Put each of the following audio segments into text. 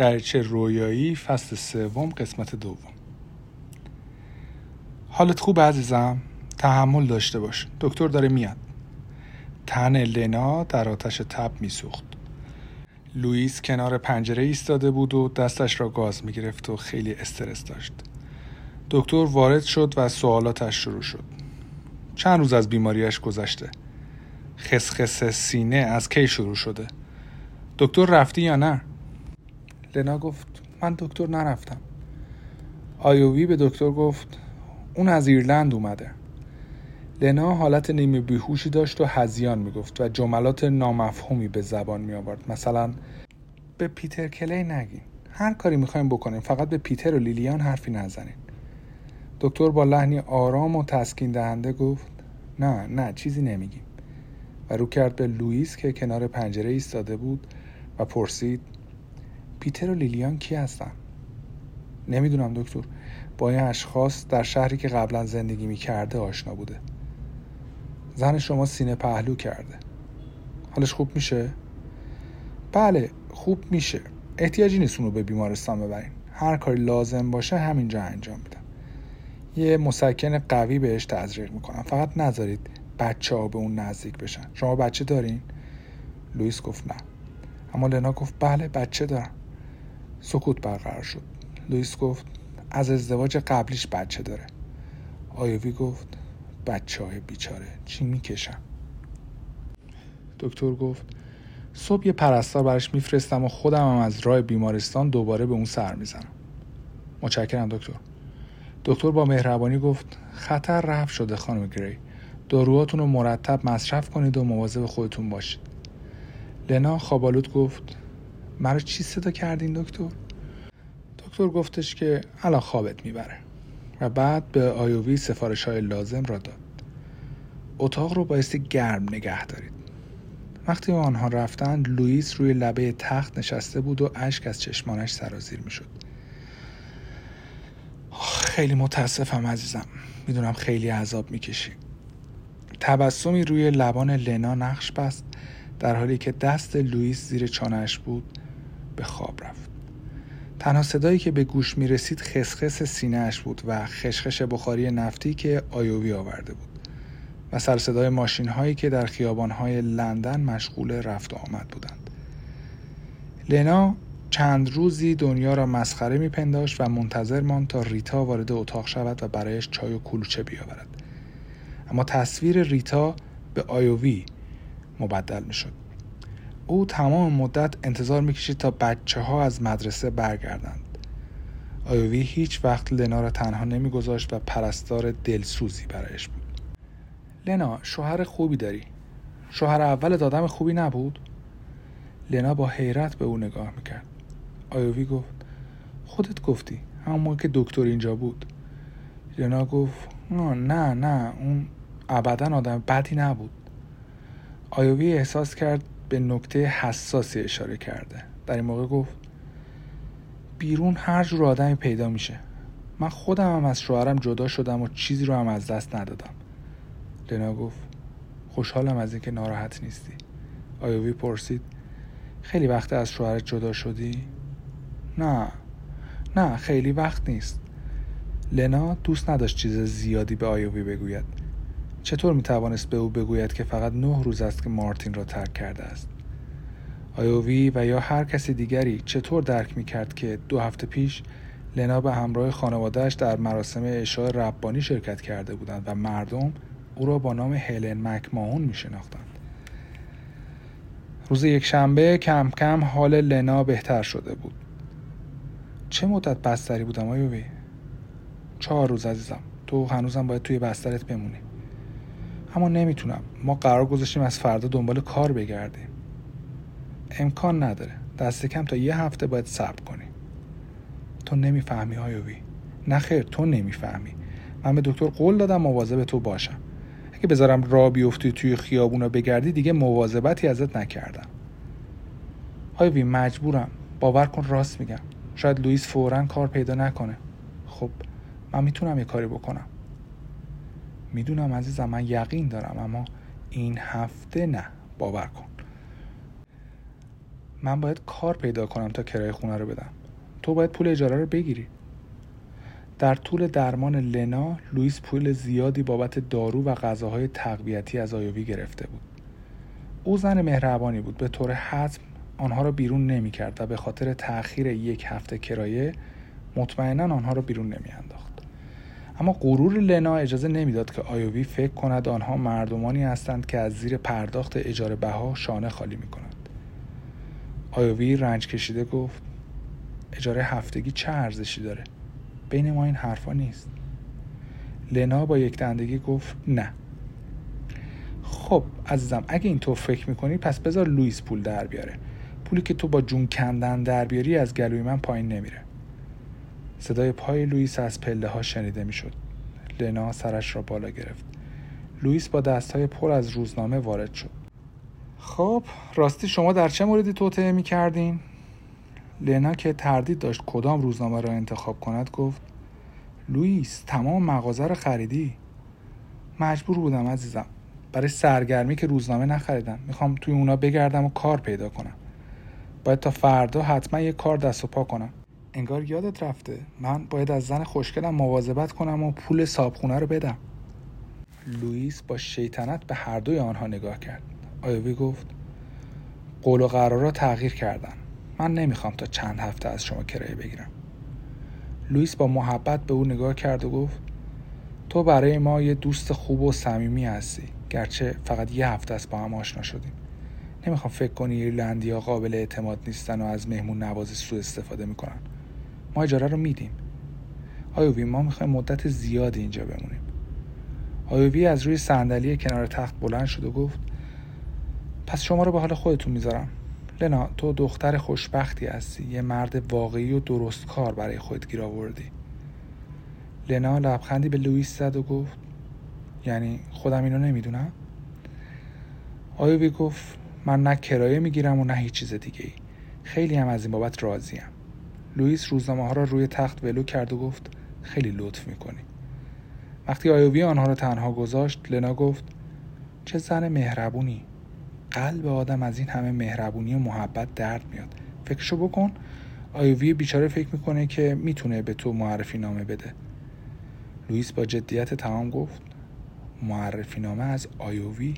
دریچه رویایی؟ فصل سوم قسمت دوم. حالت خوب عزیزم؟ تحمل داشته باش. دکتر داره میاد. تن لنا در آتش تب میسوخت. لوئیس کنار پنجره ایستاده بود و دستش را گاز می‌گرفت و خیلی استرس داشت. دکتر وارد شد و سوالاتش شروع شد. چند روز از بیماریش گذشته. خسخس سینه از کی شروع شده؟ دکتر رفتی یا نه؟ لنا گفت من دکتر نرفتم. آیووی به دکتر گفت اون از ایرلند اومده. لنا حالت نیمه بیهوشی داشت و هزیان می‌گفت و جملات نامفهومی به زبان می آورد مثلا به پیتر کلی نگین. هر کاری می‌خوایم بکنیم فقط به پیتر و لیلیان حرفی نزنین. دکتر با لحنی آرام و تسکین دهنده گفت نه نه چیزی نمیگیم. و رو کرد به لوئیس که کنار پنجره ایستاده بود و پرسید پیتر و لیلیان کی هستن؟ نمی‌دونم دکتر. با این اشخاص در شهری که قبلا زندگی می‌کرده آشنا بوده. زن شما سینه پهلو کرده. حالش خوب میشه؟ بله خوب میشه. احتیاجی نیست اونو به بیمارستان ببرین هر کاری لازم باشه همینجا انجام میدم. یه مسکن قوی بهش تزریق می‌کنم. فقط نذارید بچه ها به اون نزدیک بشن. شما بچه دارین؟ لوئیس گفت نه. اما لنا گفت بله بچه دارم. سکوت برقرار شد. لوئیس گفت از ازدواج قبلیش بچه داره. آیوی گفت بچه های بیچاره چی می‌کشن؟ دکتر گفت صبح یه پرستار برش میفرستم و خودم هم از راه بیمارستان دوباره به اون سر می‌زنم. متشکرم دکتر. دکتر با مهربانی گفت خطر رفت شده خانم گری. داروهاتون رو مرتب مصرف کنید و مواظب خودتون باشید. لنا خوابالود گفت مرا چی صدا کردین دکتر؟ دکتر گفتش که الان خوابت می‌بره. و بعد به آیووی سفارش های لازم را داد. اتاق رو بایستی گرم نگه دارید. وقتی آنها رفتند لوئیس روی لبه تخت نشسته بود و اشک از چشمانش سرازیر می‌شد. خیلی متاسفم عزیزم. می‌دونم خیلی عذاب می‌کشی. تبسمی روی لبان لنا نقش بست در حالی که دست لوئیس زیر چانهش بود به خواب رفت. تنها صدایی که به گوش می رسید خسخس سینهش بود و خشخش بخاری نفتی که آیووی آورده بود و سر صدای ماشین هایی که در خیابان های لندن مشغول رفت و آمد بودند. لنا چند روزی دنیا را مسخره میپنداشت و منتظر ماند تا ریتا وارد اتاق شود و برایش چای و کلوچه بیاورد. اما تصویر ریتا به آیووی مبدل می‌شد. او تمام مدت انتظار می‌کشید تا بچه ها از مدرسه برگردند. آیووی هیچ وقت لنا را تنها نمیگذاشت و پرستار دلسوزی برایش بود. لنا شوهر خوبی داری. شوهر اول دادم خوبی نبود؟ لنا با حیرت به او نگاه می‌کرد. آیووی گفت خودت گفتی همون موقع که دکتر اینجا بود. لنا گفت نه نه اون ابدا آدم بدی نبود. آیووی احساس کرد به نکته حساسی اشاره کرده. در این موقع گفت بیرون هر جور آدمی پیدا میشه. من خودم هم از شوهرم جدا شدم و چیزی رو هم از دست ندادم. لنا گفت خوشحالم از اینکه ناراحت نیستی. آیووی پرسید خیلی وقت از شوهرت جدا شدی؟ نه نه خیلی وقت نیست. لنا دوست نداشت چیز زیادی به آیووی بگوید. چطور می توانست به او بگوید که فقط نه روز است که مارتین را ترک کرده است آیووی و یا هر کسی دیگری چطور درک می کرد که دو هفته پیش لنا به همراه خانوادهش در مراسم اشاع ربانی شرکت کرده بودند و مردم او را با نام هلن مکماهون می شناختند. روز یک شنبه کم کم حال لنا بهتر شده بود. چه مدت بستری بودم آیووی؟ چهار روز عزیزم. تو هنوزم باید توی بسترت بمونی. اما نمی‌تونم. ما قرار گذاشتیم از فردا دنبال کار بگردیم. امکان نداره. دست کم تا یه هفته باید صبر کنی. تو نمی‌فهمی آیووی. نه خیر تو نمی‌فهمی. من به دکتر قول دادم مواظب تو باشم. اگه بذارم را بیفتی توی خیابون رو بگردی دیگه مواظبتی ازت نکردم آیوی مجبورم باور کن راست میگم شاید لوئیس فورا کار پیدا نکنه خب من می‌تونم یه کاری بکنم می‌دونم عزیزم من یقین دارم اما این هفته نه. باور کن. من باید کار پیدا کنم تا کرایه خونه رو بدم. تو باید پول اجاره رو بگیری. در طول درمان لنا لوئیس پول زیادی بابت دارو و غذاهای تقویتی از آیوی گرفته بود. او زن مهربانی بود. به طور حتم آنها را بیرون نمی کرد و به خاطر تأخیر یک هفته کرایه مطمئنا آنها را بیرون نمی انداخت. اما غرور لنا اجازه نمی‌داد که آیوی فکر کند آنها مردمانی هستند که از زیر پرداخت اجاره بها شانه خالی می کنند. آیوی رنج کشیده گفت اجاره هفتگی چه ارزشی داره؟ بین ما این حرفا نیست. لنا با یک دندگی گفت نه خب عزیزم اگه اینطور فکر می‌کنی پس بذار لوئیس پول در بیاره پولی که تو با جون کندن در بیاری از گلوی من پایین نمیره صدای پای لوئیس از پله ها شنیده می‌شد. لنا سرش را بالا گرفت. لوئیس با دستهای پر از روزنامه وارد شد. خب راستی شما در چه موردی توطعه می کردین؟ لنا که تردید داشت کدام روزنامه را انتخاب کند گفت لوئیس تمام مغازه را خریدی. مجبور بودم عزیزم. برای سرگرمی که روزنامه نخریدم. می‌خوام توی اونا بگردم و کار پیدا کنم. باید تا فردا حتما یه کار دست و پا کنم. انگار یادت رفته. من باید از زن خوشگلم مواظبت کنم و پول صابخونه رو بدم. لوئیس با شیطنت به هر دوی آنها نگاه کرد. آیوی گفت قول و قرارا تغییر کردن. من نمی‌خوام تا چند هفته از شما کرایه بگیرم. لوئیس با محبت به او نگاه کرد و گفت تو برای ما یه دوست خوب و صمیمی هستی. گرچه فقط یه هفته است با هم آشنا شدیم. نمی‌خوام فکر کنی ایرلندیا قابل اعتماد نیستن و از مهمون نوازی سوء استفاده می‌کنن. ما اجاره رو میدیم. آیوی ما می‌خوایم مدت زیادی اینجا بمونیم. آیوی از روی صندلی کنار تخت بلند شد و گفت پس شما رو به حال خودتون می‌ذارم. لنا تو دختر خوشبختی هستی. یه مرد واقعی و درست کار برای خودت گیر آوردی. لنا لبخندی به لوئیس زد و گفت یعنی خودم اینو نمی‌دونم؟ آیوی گفت من نه کرایه می‌گیرم و نه هیچ چیز دیگه ای خیلی هم از این بابت راضیم. لوئیس روزنامه ها را روی تخت ولو کرد و گفت خیلی لطف می‌کنی. وقتی آیوی آنها را تنها گذاشت لنا گفت چه زن مهربونی. قلب آدم از این همه مهربونی و محبت درد میاد. فکرشو بکن. آیوی بیچاره فکر می‌کنه که می‌تونه به تو معرفی نامه بده. لوئیس با جدیت تمام گفت معرفی نامه از آیوی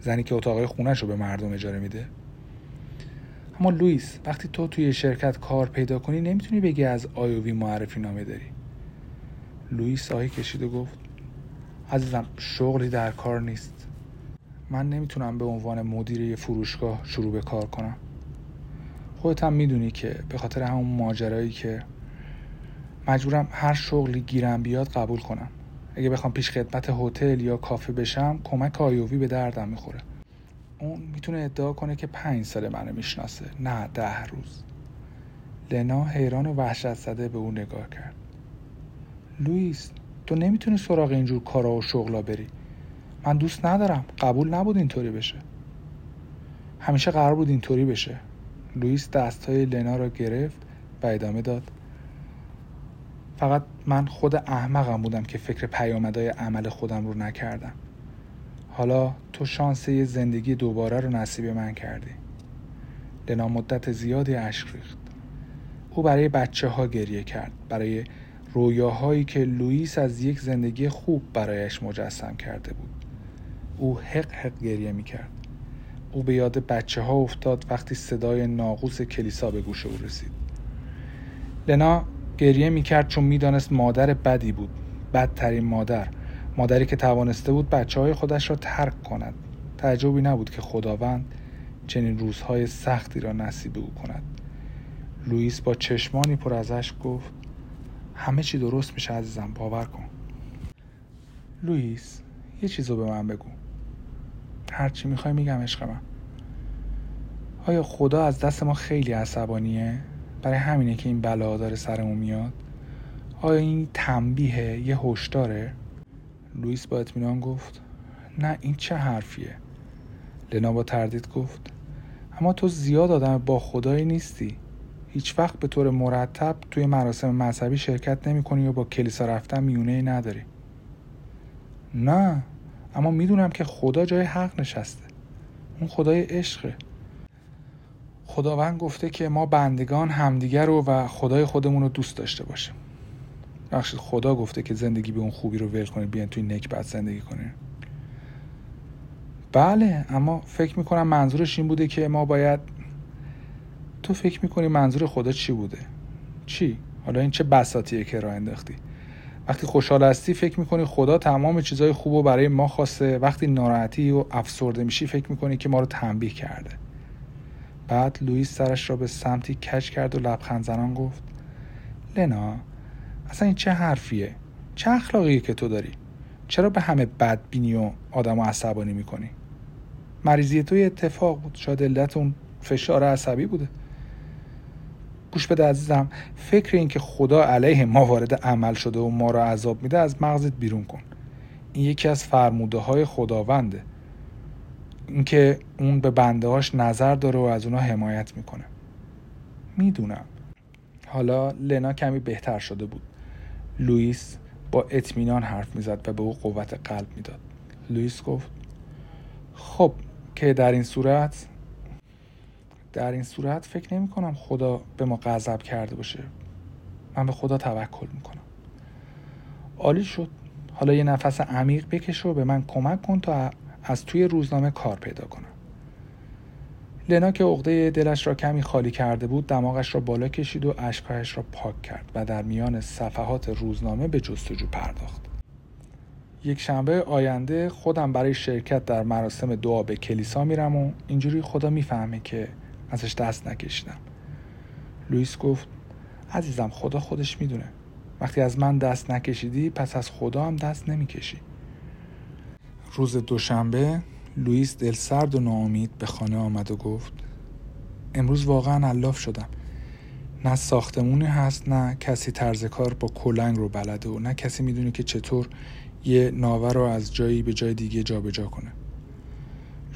زنی که اتاقای خونش رو به مردم اجاره میده؟ اما لوئیس وقتی تو توی شرکت کار پیدا کنی نمی‌تونی بگی از آیوی معرفی نامه داری. لوئیس آهی کشید و گفت عزیزم شغلی در کار نیست. من نمی‌تونم به عنوان مدیر یه فروشگاه شروع به کار کنم. خودت هم می‌دونی که به خاطر همون ماجرایی که مجبورم هر شغلی گیرم بیاد قبول کنم. اگه بخوام پیش خدمت هتل یا کافه بشم کمک آیوی به دردم می‌خوره. اون می‌تونه ادعا کنه که پنج سال منو می‌شناسه نه ده روز. لنا حیران و وحشت زده به او نگاه کرد. لوئیس تو نمی‌تونی سراغ اینجور کارا و شغلا بری. من دوست ندارم. قبول نبود اینطوری بشه. همیشه قرار بود اینطوری بشه. لوئیس دستهای لنا را گرفت و ادامه داد. فقط من خود احمقم بودم که فکر پیامدهای عمل خودم رو نکردم. حالا تو شانس زندگی دوباره رو نصیب من کردی. لنا مدت زیادی اشک ریخت. او برای بچه ها گریه کرد برای رویاهایی که لوئیس از یک زندگی خوب برایش مجسم کرده بود. او حق حق گریه می کرد او به یاد بچه ها افتاد وقتی صدای ناقوس کلیسا به گوش او رسید. لنا گریه می‌کرد چون می‌دانست مادر بدی بود بدترین مادر. مادری که توانسته بود بچه های خودش را ترک کند. تعجبی نبود که خداوند چنین روزهای سختی را نصیب او کند. لوئیس با چشمانی پر ازش گفت همه چی درست میشه عزیزم باور کن. لوئیس یه چیز رو به من بگو. هرچی می‌خوای میگم عشق من. آیا خدا از دست ما خیلی عصبانیه؟ برای همینه که این بلا داره سرمون میاد. آیا این تنبیه یه هشداره؟ لوئیس با اطمینان گفت نه این چه حرفیه؟ لنا با تردید گفت اما تو زیاد آدم با خدایی نیستی. هیچ وقت به طور مرتب توی مراسم مذهبی شرکت نمی کنی و با کلیسا رفتن میونه ای نداری. نه اما می‌دونم که خدا جای حق نشسته. اون خدای عشقه. خداوند گفته که ما بندگان همدیگر رو و خدای خودمون رو دوست داشته باشیم. بخشید خدا گفته که زندگی به اون خوبی رو ول کنید بیان توی نکبت زندگی کنید بله اما فکر می‌کنم منظورش این بوده که ما باید تو فکر می‌کنی منظور خدا چی بوده؟ چی؟ حالا این چه بساتیه که راه انداختی؟ وقتی خوشحال هستی فکر می‌کنی خدا تمام چیزای خوب رو برای ما خواسته. وقتی ناراحتی و افسرده میشی فکر می‌کنی که ما رو تنبیه کرده. بعد لوئیس سرش را به سمتی کج کرد و لبخند زنان گفت لنا اصلا این چه حرفیه؟ چه اخلاقیه که تو داری؟ چرا به همه بدبینی و آدم و عصبانی می‌کنی؟ مریضی توی اتفاق بود. شاید علت اون فشار عصبی بوده. گوش بده عزیزم. فکر این که خدا علیه ما وارد عمل شده و ما را عذاب میده از مغزت بیرون کن. این یکی از فرموده های خداونده. اینکه اون به بنده هاش نظر داره و از اونا حمایت می‌کنه. می‌دونم. حالا لنا کمی بهتر شده بود. لوئیس با اطمینان حرف می‌زد و به او قوت قلب می‌داد. لوئیس گفت خب که در این صورت؟ در این صورت فکر نمی کنم خدا به ما غضب کرده باشه. من به خدا توکل می‌کنم. عالی شد. حالا یه نفس عمیق بکش و به من کمک کن تا از توی روزنامه کار پیدا کنم. لنا که عقده دلش را کمی خالی کرده بود دماغش را بالا کشید و اشکهایش را پاک کرد و در میان صفحات روزنامه به جستجو پرداخت. یک شنبه آینده خودم برای شرکت در مراسم دعا به کلیسا میرم و اینجوری خدا می‌فهمه که ازش دست نکشیدم. لوئیس گفت عزیزم خدا خودش می‌دونه. وقتی از من دست نکشیدی پس از خدا هم دست نمی‌کشی. روز دوشنبه لوئیس دل سرد و ناامید به خانه آمد و گفت امروز واقعا علاف شدم. نه ساختمونی هست نه کسی طرز کار با کلنگ رو بلده و نه کسی می‌دونه که چطور یه ناور رو از جایی به جای دیگه جابجا جا کنه.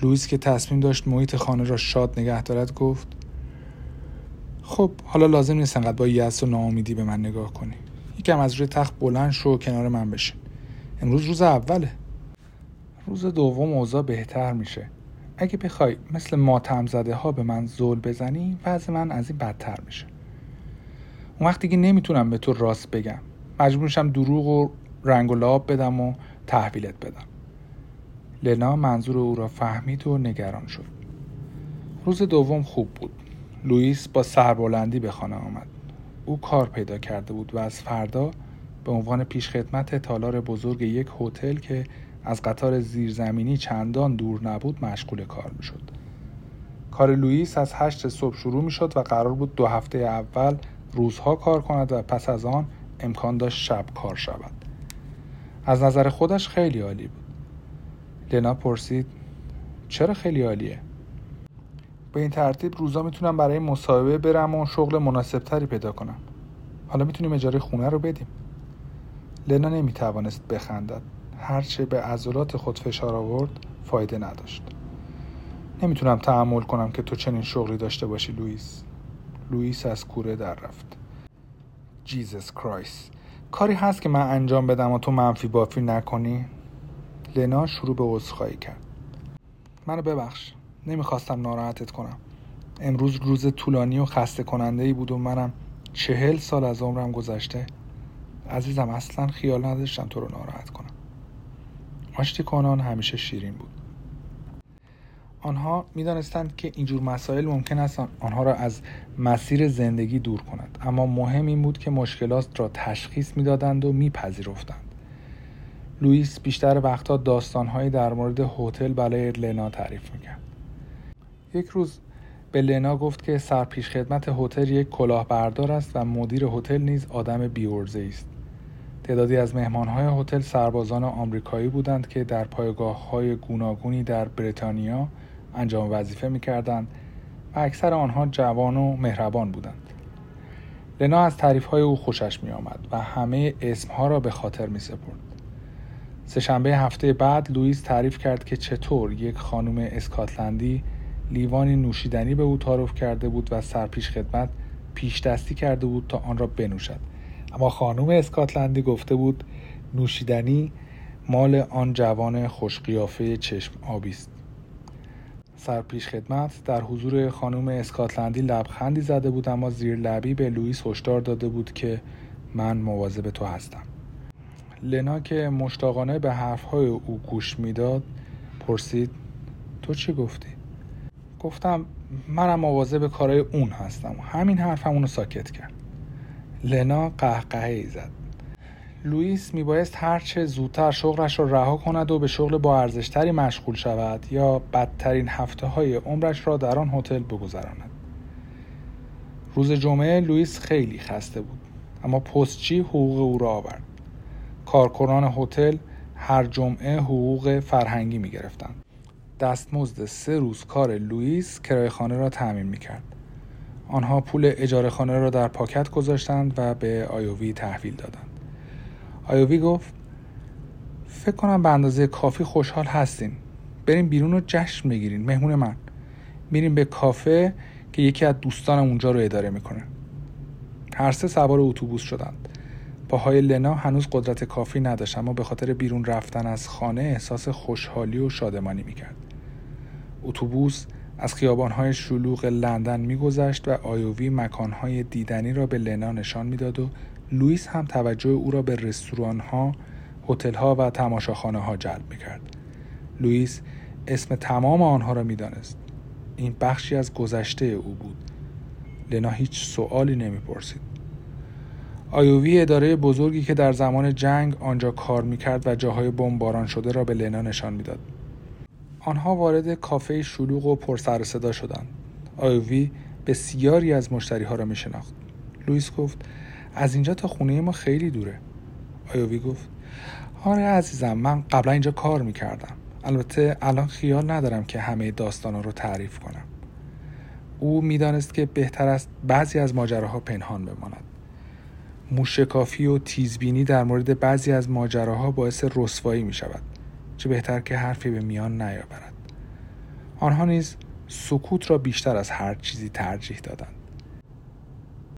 لوئیس که تصمیم داشت محیط خانه را شاد نگه دارد گفت خب حالا لازم نیست انقدر با یأس و ناامیدی به من نگاه کنی. یکم از روی تخت بلند شو و کنار من بشین. امروز روز اوله. روز دوم اوضاع بهتر میشه. اگه بخوای مثل ماتم زده ها به من زول بزنی وضع من از این بدتر میشه. اون وقت دیگه نمی‌تونم به تو راست بگم مجبورشم دروغ و رنگ و لاب بدم و تحویلت بدم. لنا منظور او را فهمید و نگران شد. روز دوم خوب بود. لوئیس با سربلندی به خانه آمد. او کار پیدا کرده بود و از فردا به عنوان پیشخدمت تالار بزرگ یک هتل که از قطار زیرزمینی چندان دور نبود مشغول کار می‌شد. کار لوئیس از هشت صبح شروع می شد و قرار بود دو هفته اول روزها کار کند و پس از آن امکان داشت شب کار شود. از نظر خودش خیلی عالی بود. لنا پرسید چرا خیلی عالیه؟ به این ترتیب روزا می‌تونم برای مصاحبه برم و شغل مناسب تری پیدا کنم. حالا می‌تونیم اجاره خونه رو بدیم. لنا نمی‌توانست بخندد. هرچه به عضلات خود فشار آورد فایده نداشت. نمی‌تونم تحمل کنم که تو چنین شغلی داشته باشی لوئیس. لوئیس از کوره در رفت. Jesus Christ کاری هست که من انجام بدم و تو منفی بافی نکنی؟ لنا شروع به عذرخواهی کرد. منو ببخش. نمی‌خواستم ناراحتت کنم. امروز روز طولانی و خسته کننده ای بود و منم چهل سال از عمرم گذشته. عزیزم اصلا خیال نداشتم تو رو ناراحت کنم. آشتی کنان همیشه شیرین بود. آنها می‌دانستند که اینجور مسائل ممکن است آنها را از مسیر زندگی دور کند اما مهم این بود که مشکلات را تشخیص می‌دادند و میپذیرفتند. لوئیس بیشتر وقتها داستانهایی در مورد هتل برای لنا تعریف می‌کرد. یک روز به لنا گفت که سرپیش خدمت هتل یک کلاهبردار است و مدیر هتل نیز آدم بیورزه است. تعدادی از مهمانهای هتل سربازان آمریکایی بودند که در پایگاه های گوناگونی در بریتانیا انجام وظیفه می‌کردند و اکثر آنها جوان و مهربان بودند لنا از تعریف های او خوشش می آمد و همه اسمها را به خاطر می سپرد. سهشنبه هفته بعد لوئیس تعریف کرد که چطور یک خانم اسکاتلندی لیوانی نوشیدنی به او تعارف کرده بود و سرپیش خدمت پیش دستی کرده بود تا آن را بنوشد اما خانم اسکاتلندی گفته بود نوشیدنی مال آن جوان خوشقیافه چشم آبی است. سرپیش خدمت در حضور خانم اسکاتلندی لبخندی زده بود اما زیر لبی به لوئیس هشدار داده بود که من مواظب تو هستم. لنا که مشتاقانه به حرفهای او گوش می‌داد پرسید تو چی گفتی؟ گفتم منم مواظب کارهای اون هستم. همین حرفم اونو ساکت کرد. لنا قهقهه ای زد لوئیس میبایست هرچه زودتر شغلش را رها کند و به شغل با ارزشتری مشغول شود یا بدترین هفته های عمرش را در آن هتل بگذراند روز جمعه لوئیس خیلی خسته بود اما پستچی حقوق او را آورد کارکنان هتل هر جمعه حقوق فرهنگی می گرفتند. دستمزد سه روز کار لوئیس کرایه خانه را تعمین می کرد. آنها پول اجاره خانه را در پاکت گذاشتند و به آیوی تحویل دادند. آیوی گفت فکر کنم به اندازه کافی خوشحال هستین. بریم بیرون و جشن بگیرین مهمون من. میریم به کافه که یکی از دوستانم اونجا رو اداره می‌کنه. هر سه سوار اتوبوس شدند. پاهای لنا هنوز قدرت کافی نداشت اما به خاطر بیرون رفتن از خانه احساس خوشحالی و شادمانی می‌کرد. اتوبوس از خیابانهای شلوغ لندن میگذشت و آیوی مکانهای دیدنی را به لنا نشان می‌داد و لوئیس هم توجه او را به رستورانها، هتل‌ها و تماشاخانه ها جلب می‌کرد. لوئیس اسم تمام آنها را می‌دانست. این بخشی از گذشته او بود. لنا هیچ سوالی نمی‌پرسید. آیووی اداره بزرگی که در زمان جنگ آنجا کار می‌کرد و جاهای بمباران شده را به لنا نشان می‌داد. آنها وارد کافه شلوغ و پر سر صدا شدند. آیووی بسیاری از مشتری ها را می شناخت. لوئیس گفت از اینجا تا خونه ما خیلی دوره. آیووی گفت آره عزیزم من قبلا اینجا کار می‌کردم. البته الان خیال ندارم که همه داستانا رو تعریف کنم. او می‌دانست که بهتر است بعضی از ماجراها پنهان بماند. موشکافی و تیزبینی در مورد بعضی از ماجراها باعث رسوایی می شود چه بهتر که حرفی به میان نیاورد. آنها نیز سکوت را بیشتر از هر چیزی ترجیح دادند.